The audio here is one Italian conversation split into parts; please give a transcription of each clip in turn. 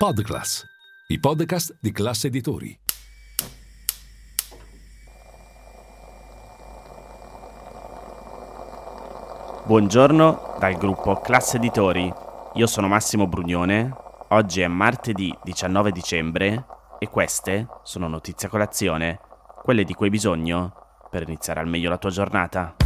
Podclass, i podcast di classe editori. Buongiorno dal gruppo Classe Editori. Io sono Massimo Brugnone. Oggi è martedì 19 dicembre e queste sono notizie a colazione, quelle di cui hai bisogno per iniziare al meglio la tua giornata.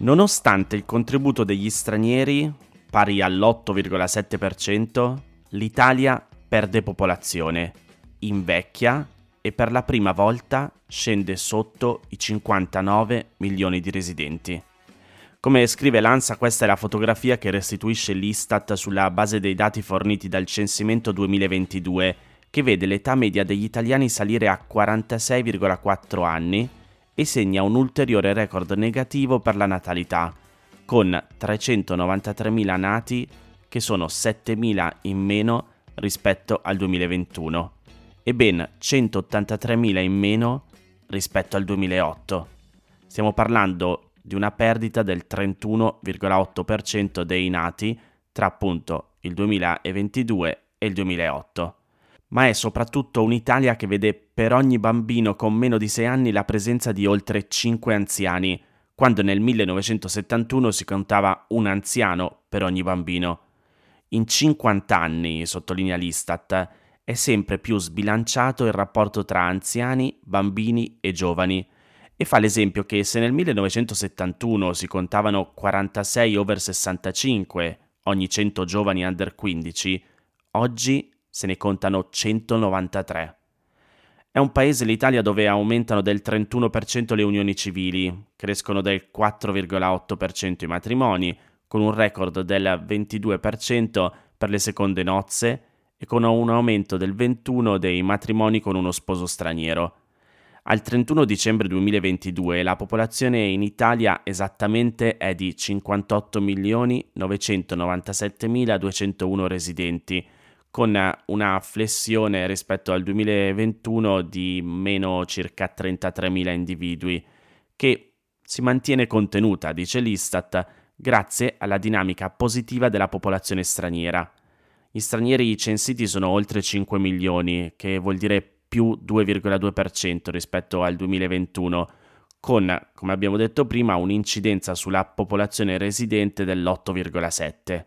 Nonostante il contributo degli stranieri, pari all'8,7%, l'Italia perde popolazione, invecchia e per la prima volta scende sotto i 59 milioni di residenti. Come scrive l'ANSA, questa è la fotografia che restituisce l'Istat sulla base dei dati forniti dal censimento 2022, che vede l'età media degli italiani salire a 46,4 anni e segna un ulteriore record negativo per la natalità, con 393.000 nati che sono 7.000 in meno rispetto al 2021 e ben 183.000 in meno rispetto al 2008. Stiamo parlando di una perdita del 31,8% dei nati tra appunto il 2022 e il 2008 ma è soprattutto un'Italia che vede per ogni bambino con meno di 6 anni la presenza di oltre 5 anziani, quando nel 1971 si contava un anziano per ogni bambino. In 50 anni, sottolinea l'Istat, è sempre più sbilanciato il rapporto tra anziani, bambini e giovani, e fa l'esempio che se nel 1971 si contavano 46 over 65 ogni 100 giovani under 15, oggi se ne contano 193. È un paese, l'Italia, dove aumentano del 31% le unioni civili, crescono del 4,8% i matrimoni, con un record del 22% per le seconde nozze e con un aumento del 21% dei matrimoni con uno sposo straniero. Al 31 dicembre 2022 la popolazione in Italia esattamente è di 58.997.201 residenti, con una flessione rispetto al 2021 di meno circa 33.000 individui, che si mantiene contenuta, dice l'Istat, grazie alla dinamica positiva della popolazione straniera. Gli stranieri censiti sono oltre 5 milioni, che vuol dire più 2,2% rispetto al 2021, con, come abbiamo detto prima, un'incidenza sulla popolazione residente dell'8,7%.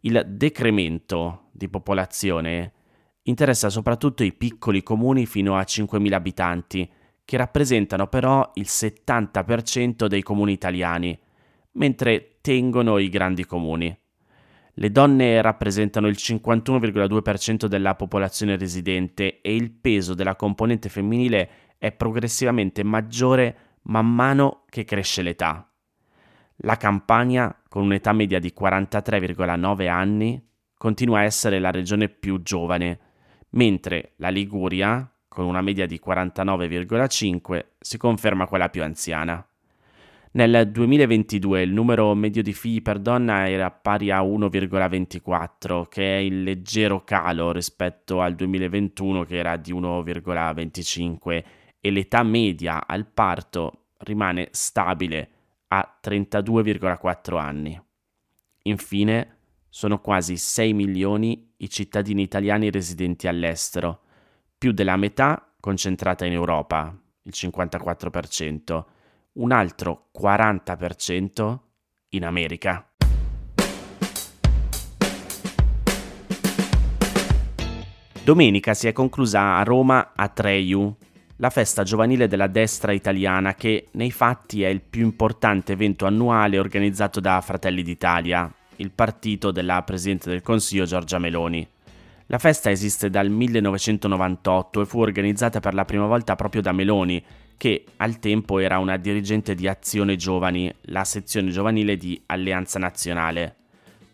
Il decremento di popolazione interessa soprattutto i piccoli comuni fino a 5.000 abitanti, che rappresentano però il 70% dei comuni italiani, mentre tengono i grandi comuni. Le donne rappresentano il 51,2% della popolazione residente e il peso della componente femminile è progressivamente maggiore man mano che cresce l'età. La Campania, con un'età media di 43,9 anni, continua a essere la regione più giovane, mentre la Liguria, con una media di 49,5, si conferma quella più anziana. Nel 2022 il numero medio di figli per donna era pari a 1,24, che è il leggero calo rispetto al 2021 che era di 1,25 e l'età media al parto rimane stabile a 32,4 anni. Infine, sono quasi 6 milioni i cittadini italiani residenti all'estero, più della metà concentrata in Europa, il 54%, un altro 40% in America. Domenica si è conclusa a Roma a Treiu, la festa giovanile della destra italiana che nei fatti è il più importante evento annuale organizzato da Fratelli d'Italia, il partito della Presidente del Consiglio Giorgia Meloni. La festa esiste dal 1998 e fu organizzata per la prima volta proprio da Meloni, che al tempo era una dirigente di Azione Giovani, la sezione giovanile di Alleanza Nazionale.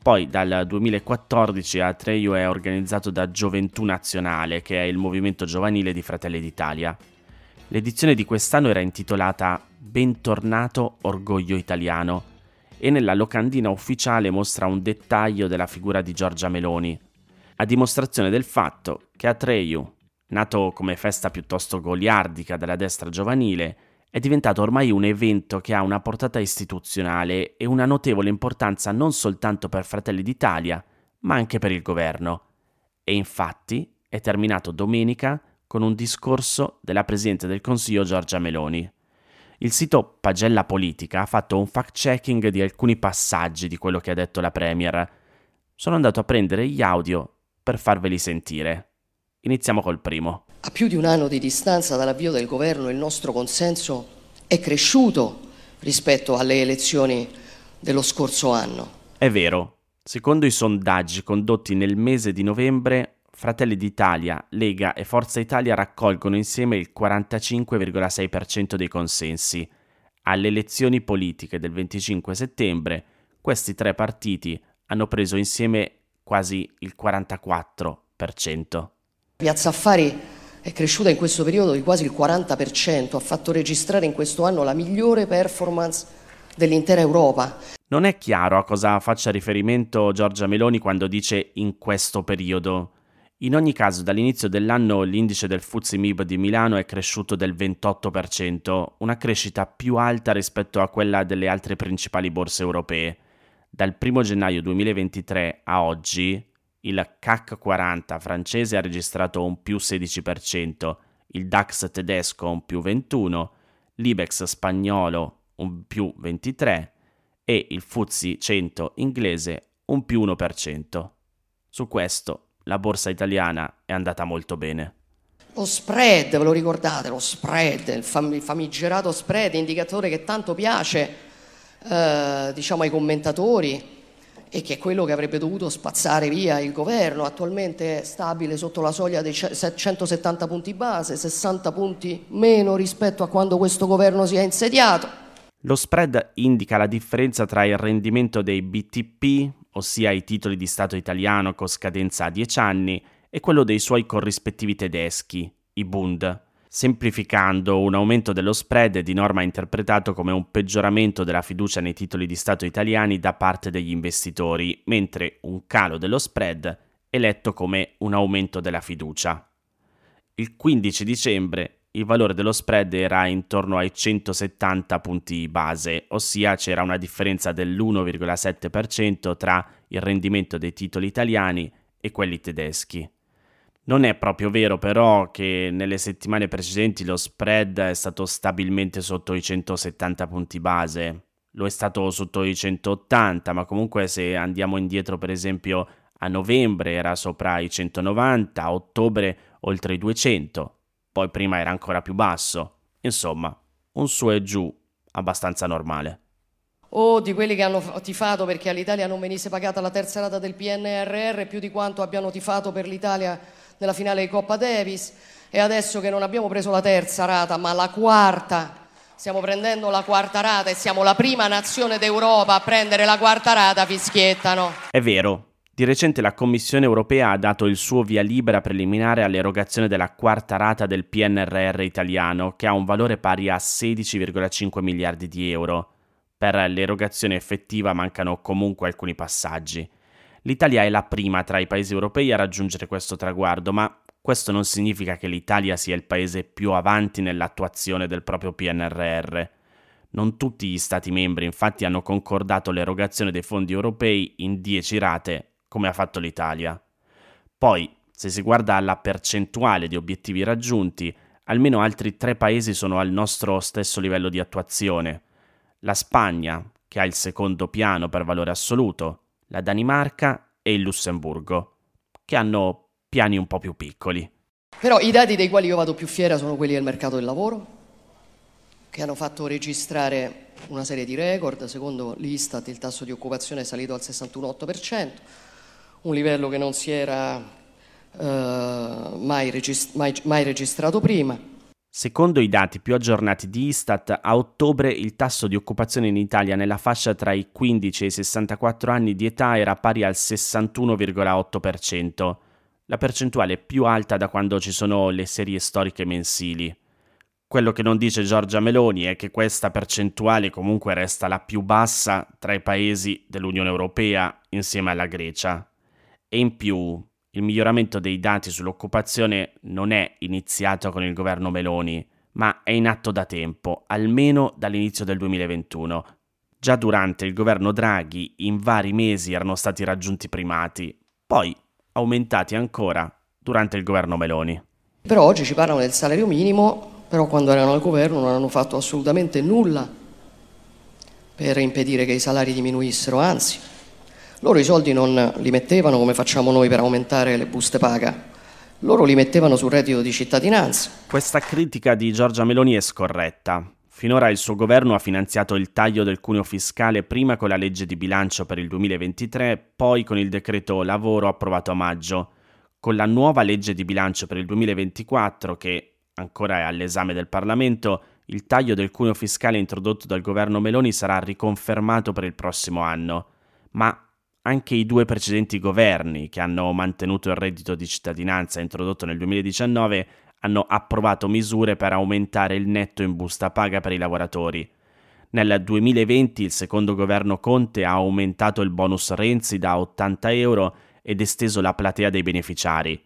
Poi dal 2014 Atreio è organizzato da Gioventù Nazionale, che è il movimento giovanile di Fratelli d'Italia. L'edizione di quest'anno era intitolata Bentornato Orgoglio Italiano e nella locandina ufficiale mostra un dettaglio della figura di Giorgia Meloni, a dimostrazione del fatto che Atreyu, nato come festa piuttosto goliardica della destra giovanile, è diventato ormai un evento che ha una portata istituzionale e una notevole importanza non soltanto per Fratelli d'Italia, ma anche per il governo. E infatti è terminato domenica con un discorso della Presidente del Consiglio Giorgia Meloni. Il sito Pagella Politica ha fatto un fact-checking di alcuni passaggi di quello che ha detto la Premier. Sono andato a prendere gli audio per farveli sentire. Iniziamo col primo. A più di un anno di distanza dall'avvio del governo il nostro consenso è cresciuto rispetto alle elezioni dello scorso anno. È vero. Secondo i sondaggi condotti nel mese di novembre, Fratelli d'Italia, Lega e Forza Italia raccolgono insieme il 45,6% dei consensi. Alle elezioni politiche del 25 settembre, questi tre partiti hanno preso insieme quasi il 44%. Piazza Affari è cresciuta in questo periodo di quasi il 40%, ha fatto registrare in questo anno la migliore performance dell'intera Europa. Non è chiaro a cosa faccia riferimento Giorgia Meloni quando dice in questo periodo. In ogni caso, dall'inizio dell'anno l'indice del FTSE MIB di Milano è cresciuto del 28%, una crescita più alta rispetto a quella delle altre principali borse europee. Dal 1 gennaio 2023 a oggi il CAC 40 francese ha registrato un più 16%, il DAX tedesco un più 21%, l'IBEX spagnolo un più 23% e il FTSE 100 inglese un più 1%. Su questo la borsa italiana è andata molto bene. Lo spread, ve lo ricordate? Lo spread, il, famigerato spread, indicatore che tanto piace eh, diciamo ai commentatori e che è quello che avrebbe dovuto spazzare via il governo, attualmente è stabile sotto la soglia dei 170 punti base, 60 punti meno rispetto a quando questo governo si è insediato. Lo spread indica la differenza tra il rendimento dei BTP, ossia i titoli di Stato italiano con scadenza a 10 anni, e quello dei suoi corrispettivi tedeschi, i Bund. Semplificando, un aumento dello spread di norma interpretato come un peggioramento della fiducia nei titoli di Stato italiani da parte degli investitori, mentre un calo dello spread è letto come un aumento della fiducia. Il 15 dicembre il valore dello spread era intorno ai 170 punti base, ossia c'era una differenza dell'1,7% tra il rendimento dei titoli italiani e quelli tedeschi. Non è proprio vero però che nelle settimane precedenti lo spread è stato stabilmente sotto i 170 punti base, lo è stato sotto i 180, ma comunque se andiamo indietro per esempio a novembre era sopra i 190, a ottobre oltre i 200, poi prima era ancora più basso, insomma un su e giù abbastanza normale. O di quelli che hanno tifato perché all'Italia non venisse pagata la terza rata del PNRR più di quanto abbiano tifato per l'Italia nella finale di Coppa Davis e adesso che non abbiamo preso la terza rata ma la quarta, stiamo prendendo la quarta rata e siamo la prima nazione d'Europa a prendere la quarta rata, fischiettano. È vero. Di recente la Commissione europea ha dato il suo via libera preliminare all'erogazione della quarta rata del PNRR italiano, che ha un valore pari a 16,5 miliardi di euro. Per l'erogazione effettiva mancano comunque alcuni passaggi. L'Italia è la prima tra i paesi europei a raggiungere questo traguardo, ma questo non significa che l'Italia sia il paese più avanti nell'attuazione del proprio PNRR. Non tutti gli Stati membri infatti hanno concordato l'erogazione dei fondi europei in 10 rate, come ha fatto l'Italia. Poi, se si guarda alla percentuale di obiettivi raggiunti, almeno altri tre paesi sono al nostro stesso livello di attuazione. La Spagna, che ha il secondo piano per valore assoluto, la Danimarca e il Lussemburgo, che hanno piani un po' più piccoli. Però i dati dei quali io vado più fiera sono quelli del mercato del lavoro, che hanno fatto registrare una serie di record. Secondo l'Istat il tasso di occupazione è salito al 61,8%, un livello che non si era eh, mai, regist- mai, mai registrato prima. Secondo i dati più aggiornati di Istat, a ottobre il tasso di occupazione in Italia nella fascia tra i 15 e i 64 anni di età era pari al 61,8%, la percentuale più alta da quando ci sono le serie storiche mensili. Quello che non dice Giorgia Meloni è che questa percentuale comunque resta la più bassa tra i paesi dell'Unione Europea insieme alla Grecia. E in più, il miglioramento dei dati sull'occupazione non è iniziato con il governo Meloni, ma è in atto da tempo, almeno dall'inizio del 2021. Già durante il governo Draghi in vari mesi erano stati raggiunti primati, poi aumentati ancora durante il governo Meloni. Però oggi ci parlano del salario minimo, però quando erano al governo non hanno fatto assolutamente nulla per impedire che i salari diminuissero, anzi loro i soldi non li mettevano come facciamo noi per aumentare le buste paga, loro li mettevano sul reddito di cittadinanza. Questa critica di Giorgia Meloni è scorretta. Finora il suo governo ha finanziato il taglio del cuneo fiscale prima con la legge di bilancio per il 2023, poi con il decreto lavoro approvato a maggio. Con la nuova legge di bilancio per il 2024, che ancora è all'esame del Parlamento, il taglio del cuneo fiscale introdotto dal governo Meloni sarà riconfermato per il prossimo anno. Ma anche i due precedenti governi che hanno mantenuto il reddito di cittadinanza introdotto nel 2019 hanno approvato misure per aumentare il netto in busta paga per i lavoratori. Nel 2020 il secondo governo Conte ha aumentato il bonus Renzi da 80 euro ed esteso la platea dei beneficiari.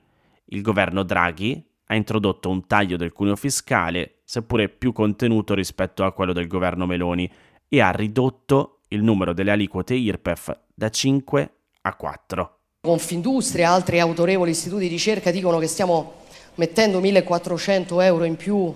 Il governo Draghi ha introdotto un taglio del cuneo fiscale, seppure più contenuto rispetto a quello del governo Meloni, e ha ridotto il numero delle aliquote IRPEF da 5 a 4. Confindustria e altri autorevoli istituti di ricerca dicono che stiamo mettendo 1400 euro in più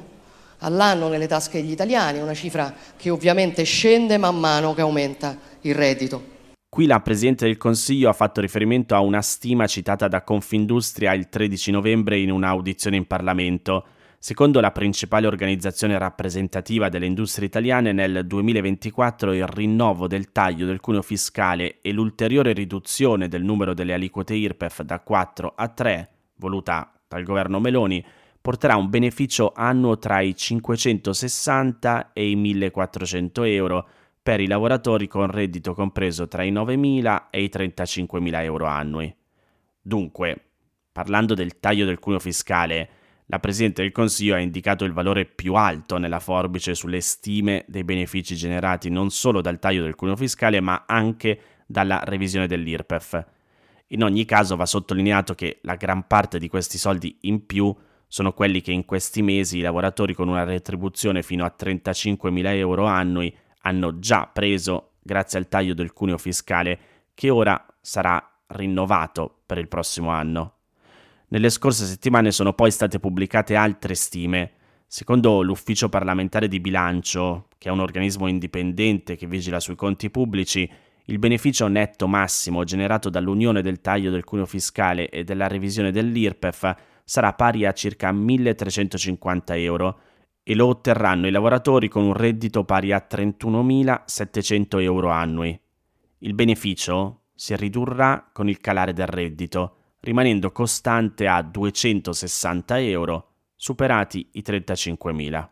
all'anno nelle tasche degli italiani, una cifra che ovviamente scende man mano che aumenta il reddito. Qui la Presidente del Consiglio ha fatto riferimento a una stima citata da Confindustria il 13 novembre in un'audizione in Parlamento. Secondo la principale organizzazione rappresentativa delle industrie italiane, nel 2024 il rinnovo del taglio del cuneo fiscale e l'ulteriore riduzione del numero delle aliquote IRPEF da 4 a 3, voluta dal governo Meloni, porterà un beneficio annuo tra i 560 e i 1400 euro per i lavoratori con reddito compreso tra i 9.000 e i 35.000 euro annui. Dunque, parlando del taglio del cuneo fiscale, la Presidente del Consiglio ha indicato il valore più alto nella forbice sulle stime dei benefici generati non solo dal taglio del cuneo fiscale ma anche dalla revisione dell'IRPEF. In ogni caso va sottolineato che la gran parte di questi soldi in più sono quelli che in questi mesi i lavoratori con una retribuzione fino a 35.000 euro annui hanno già preso grazie al taglio del cuneo fiscale che ora sarà rinnovato per il prossimo anno. Nelle scorse settimane sono poi state pubblicate altre stime. Secondo l'Ufficio parlamentare di bilancio, che è un organismo indipendente che vigila sui conti pubblici, il beneficio netto massimo generato dall'unione del taglio del cuneo fiscale e della revisione dell'IRPEF sarà pari a circa 1.350 euro e lo otterranno i lavoratori con un reddito pari a 31.700 euro annui. Il beneficio si ridurrà con il calare del reddito rimanendo costante a 260 euro, superati i 35.000.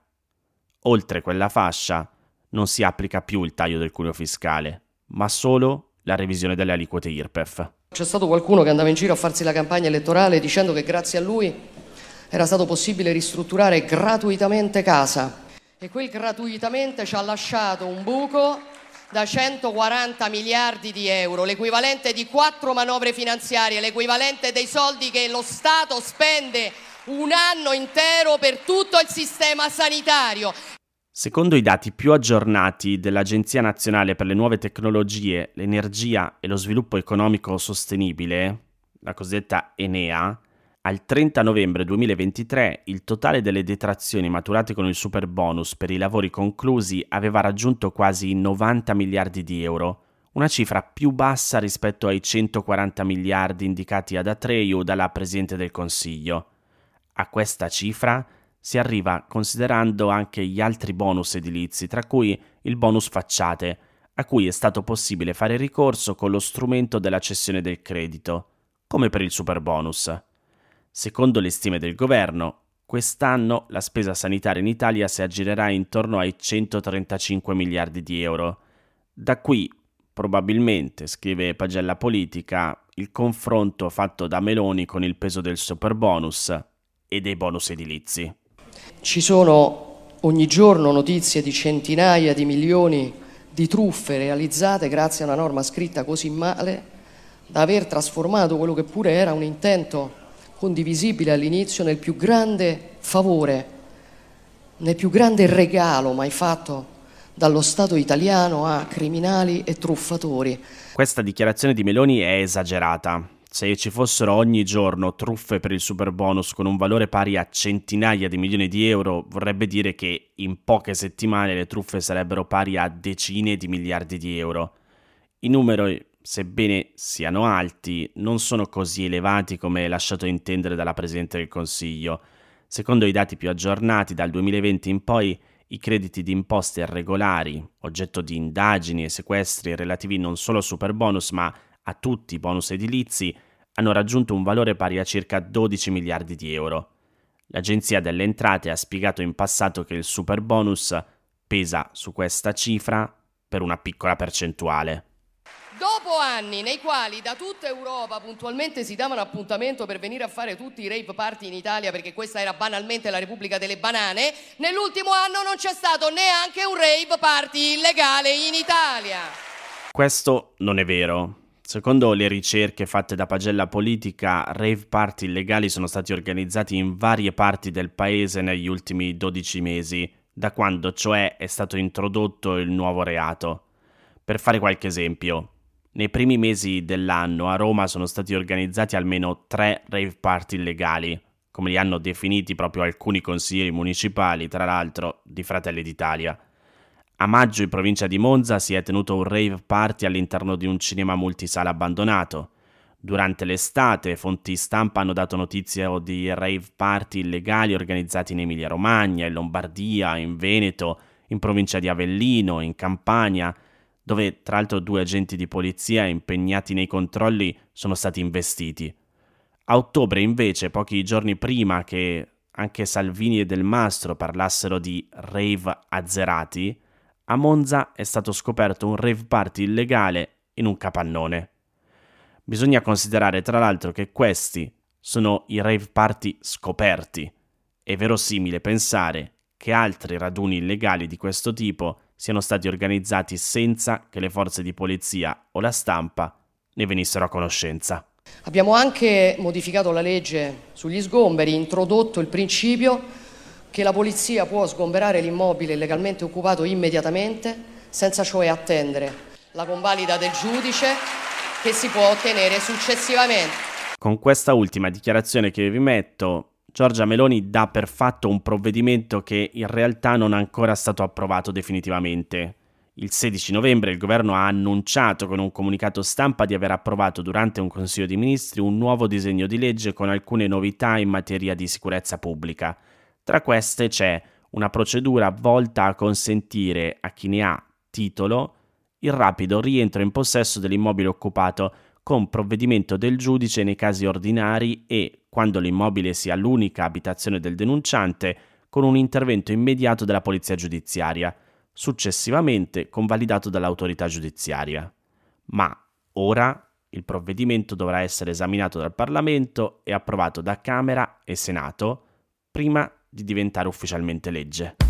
Oltre quella fascia non si applica più il taglio del cuneo fiscale, ma solo la revisione delle aliquote IRPEF. C'è stato qualcuno che andava in giro a farsi la campagna elettorale dicendo che grazie a lui era stato possibile ristrutturare gratuitamente casa e quel gratuitamente ci ha lasciato un buco da 140 miliardi di euro, l'equivalente di quattro manovre finanziarie, l'equivalente dei soldi che lo Stato spende un anno intero per tutto il sistema sanitario. Secondo i dati più aggiornati dell'Agenzia nazionale per le nuove tecnologie, l'energia e lo sviluppo economico sostenibile, la cosiddetta Enea, al 30 novembre 2023 il totale delle detrazioni maturate con il super bonus per i lavori conclusi aveva raggiunto quasi 90 miliardi di euro, una cifra più bassa rispetto ai 140 miliardi indicati ad Atreyu dalla Presidente del Consiglio. A questa cifra si arriva considerando anche gli altri bonus edilizi, tra cui il bonus facciate, a cui è stato possibile fare ricorso con lo strumento della cessione del credito, come per il super bonus. Secondo le stime del governo, quest'anno la spesa sanitaria in Italia si aggirerà intorno ai 135 miliardi di euro. Da qui, probabilmente, scrive Pagella Politica, il confronto fatto da Meloni con il peso del super bonus e dei bonus edilizi. Ci sono ogni giorno notizie di centinaia di milioni di truffe realizzate grazie a una norma scritta così male da aver trasformato quello che pure era un intento condivisibile all'inizio nel più grande favore, nel più grande regalo mai fatto dallo Stato italiano a criminali e truffatori. Questa dichiarazione di Meloni è esagerata. Se ci fossero ogni giorno truffe per il super bonus con un valore pari a centinaia di milioni di euro, vorrebbe dire che in poche settimane le truffe sarebbero pari a decine di miliardi di euro. I numeri sebbene siano alti, non sono così elevati come lasciato intendere dalla Presidente del Consiglio. Secondo i dati più aggiornati, dal 2020 in poi i crediti di imposte irregolari, oggetto di indagini e sequestri relativi non solo al super bonus ma a tutti i bonus edilizi, hanno raggiunto un valore pari a circa 12 miliardi di euro. L'Agenzia delle Entrate ha spiegato in passato che il super bonus pesa su questa cifra per una piccola percentuale. Dopo anni nei quali da tutta Europa puntualmente si davano appuntamento per venire a fare tutti i rave party in Italia perché questa era banalmente la Repubblica delle Banane, nell'ultimo anno non c'è stato neanche un rave party illegale in Italia. Questo non è vero. Secondo le ricerche fatte da Pagella Politica, rave party illegali sono stati organizzati in varie parti del paese negli ultimi 12 mesi, da quando cioè è stato introdotto il nuovo reato. Per fare qualche esempio, nei primi mesi dell'anno a Roma sono stati organizzati almeno tre rave party illegali, come li hanno definiti proprio alcuni consiglieri municipali, tra l'altro di Fratelli d'Italia. A maggio in provincia di Monza si è tenuto un rave party all'interno di un cinema multisala abbandonato. Durante l'estate fonti stampa hanno dato notizia di rave party illegali organizzati in Emilia-Romagna, in Lombardia, in Veneto, in provincia di Avellino, in Campania, dove tra l'altro due agenti di polizia impegnati nei controlli sono stati investiti. A ottobre invece, pochi giorni prima che anche Salvini e Del Mastro parlassero di rave azzerati, a Monza è stato scoperto un rave party illegale in un capannone. Bisogna considerare tra l'altro che questi sono i rave party scoperti. È verosimile pensare che altri raduni illegali di questo tipo siano stati organizzati senza che le forze di polizia o la stampa ne venissero a conoscenza. Abbiamo anche modificato la legge sugli sgomberi, introdotto il principio che la polizia può sgomberare l'immobile illegalmente occupato immediatamente, senza cioè attendere la convalida del giudice che si può ottenere successivamente. Con questa ultima dichiarazione che vi metto, Giorgia Meloni dà per fatto un provvedimento che in realtà non è ancora stato approvato definitivamente. Il 16 novembre il governo ha annunciato con un comunicato stampa di aver approvato durante un Consiglio di Ministri un nuovo disegno di legge con alcune novità in materia di sicurezza pubblica. Tra queste c'è una procedura volta a consentire a chi ne ha titolo il rapido rientro in possesso dell'immobile occupato con provvedimento del giudice nei casi ordinari e, quando l'immobile sia l'unica abitazione del denunciante, con un intervento immediato della polizia giudiziaria, successivamente convalidato dall'autorità giudiziaria. Ma ora il provvedimento dovrà essere esaminato dal Parlamento e approvato da Camera e Senato prima di diventare ufficialmente legge.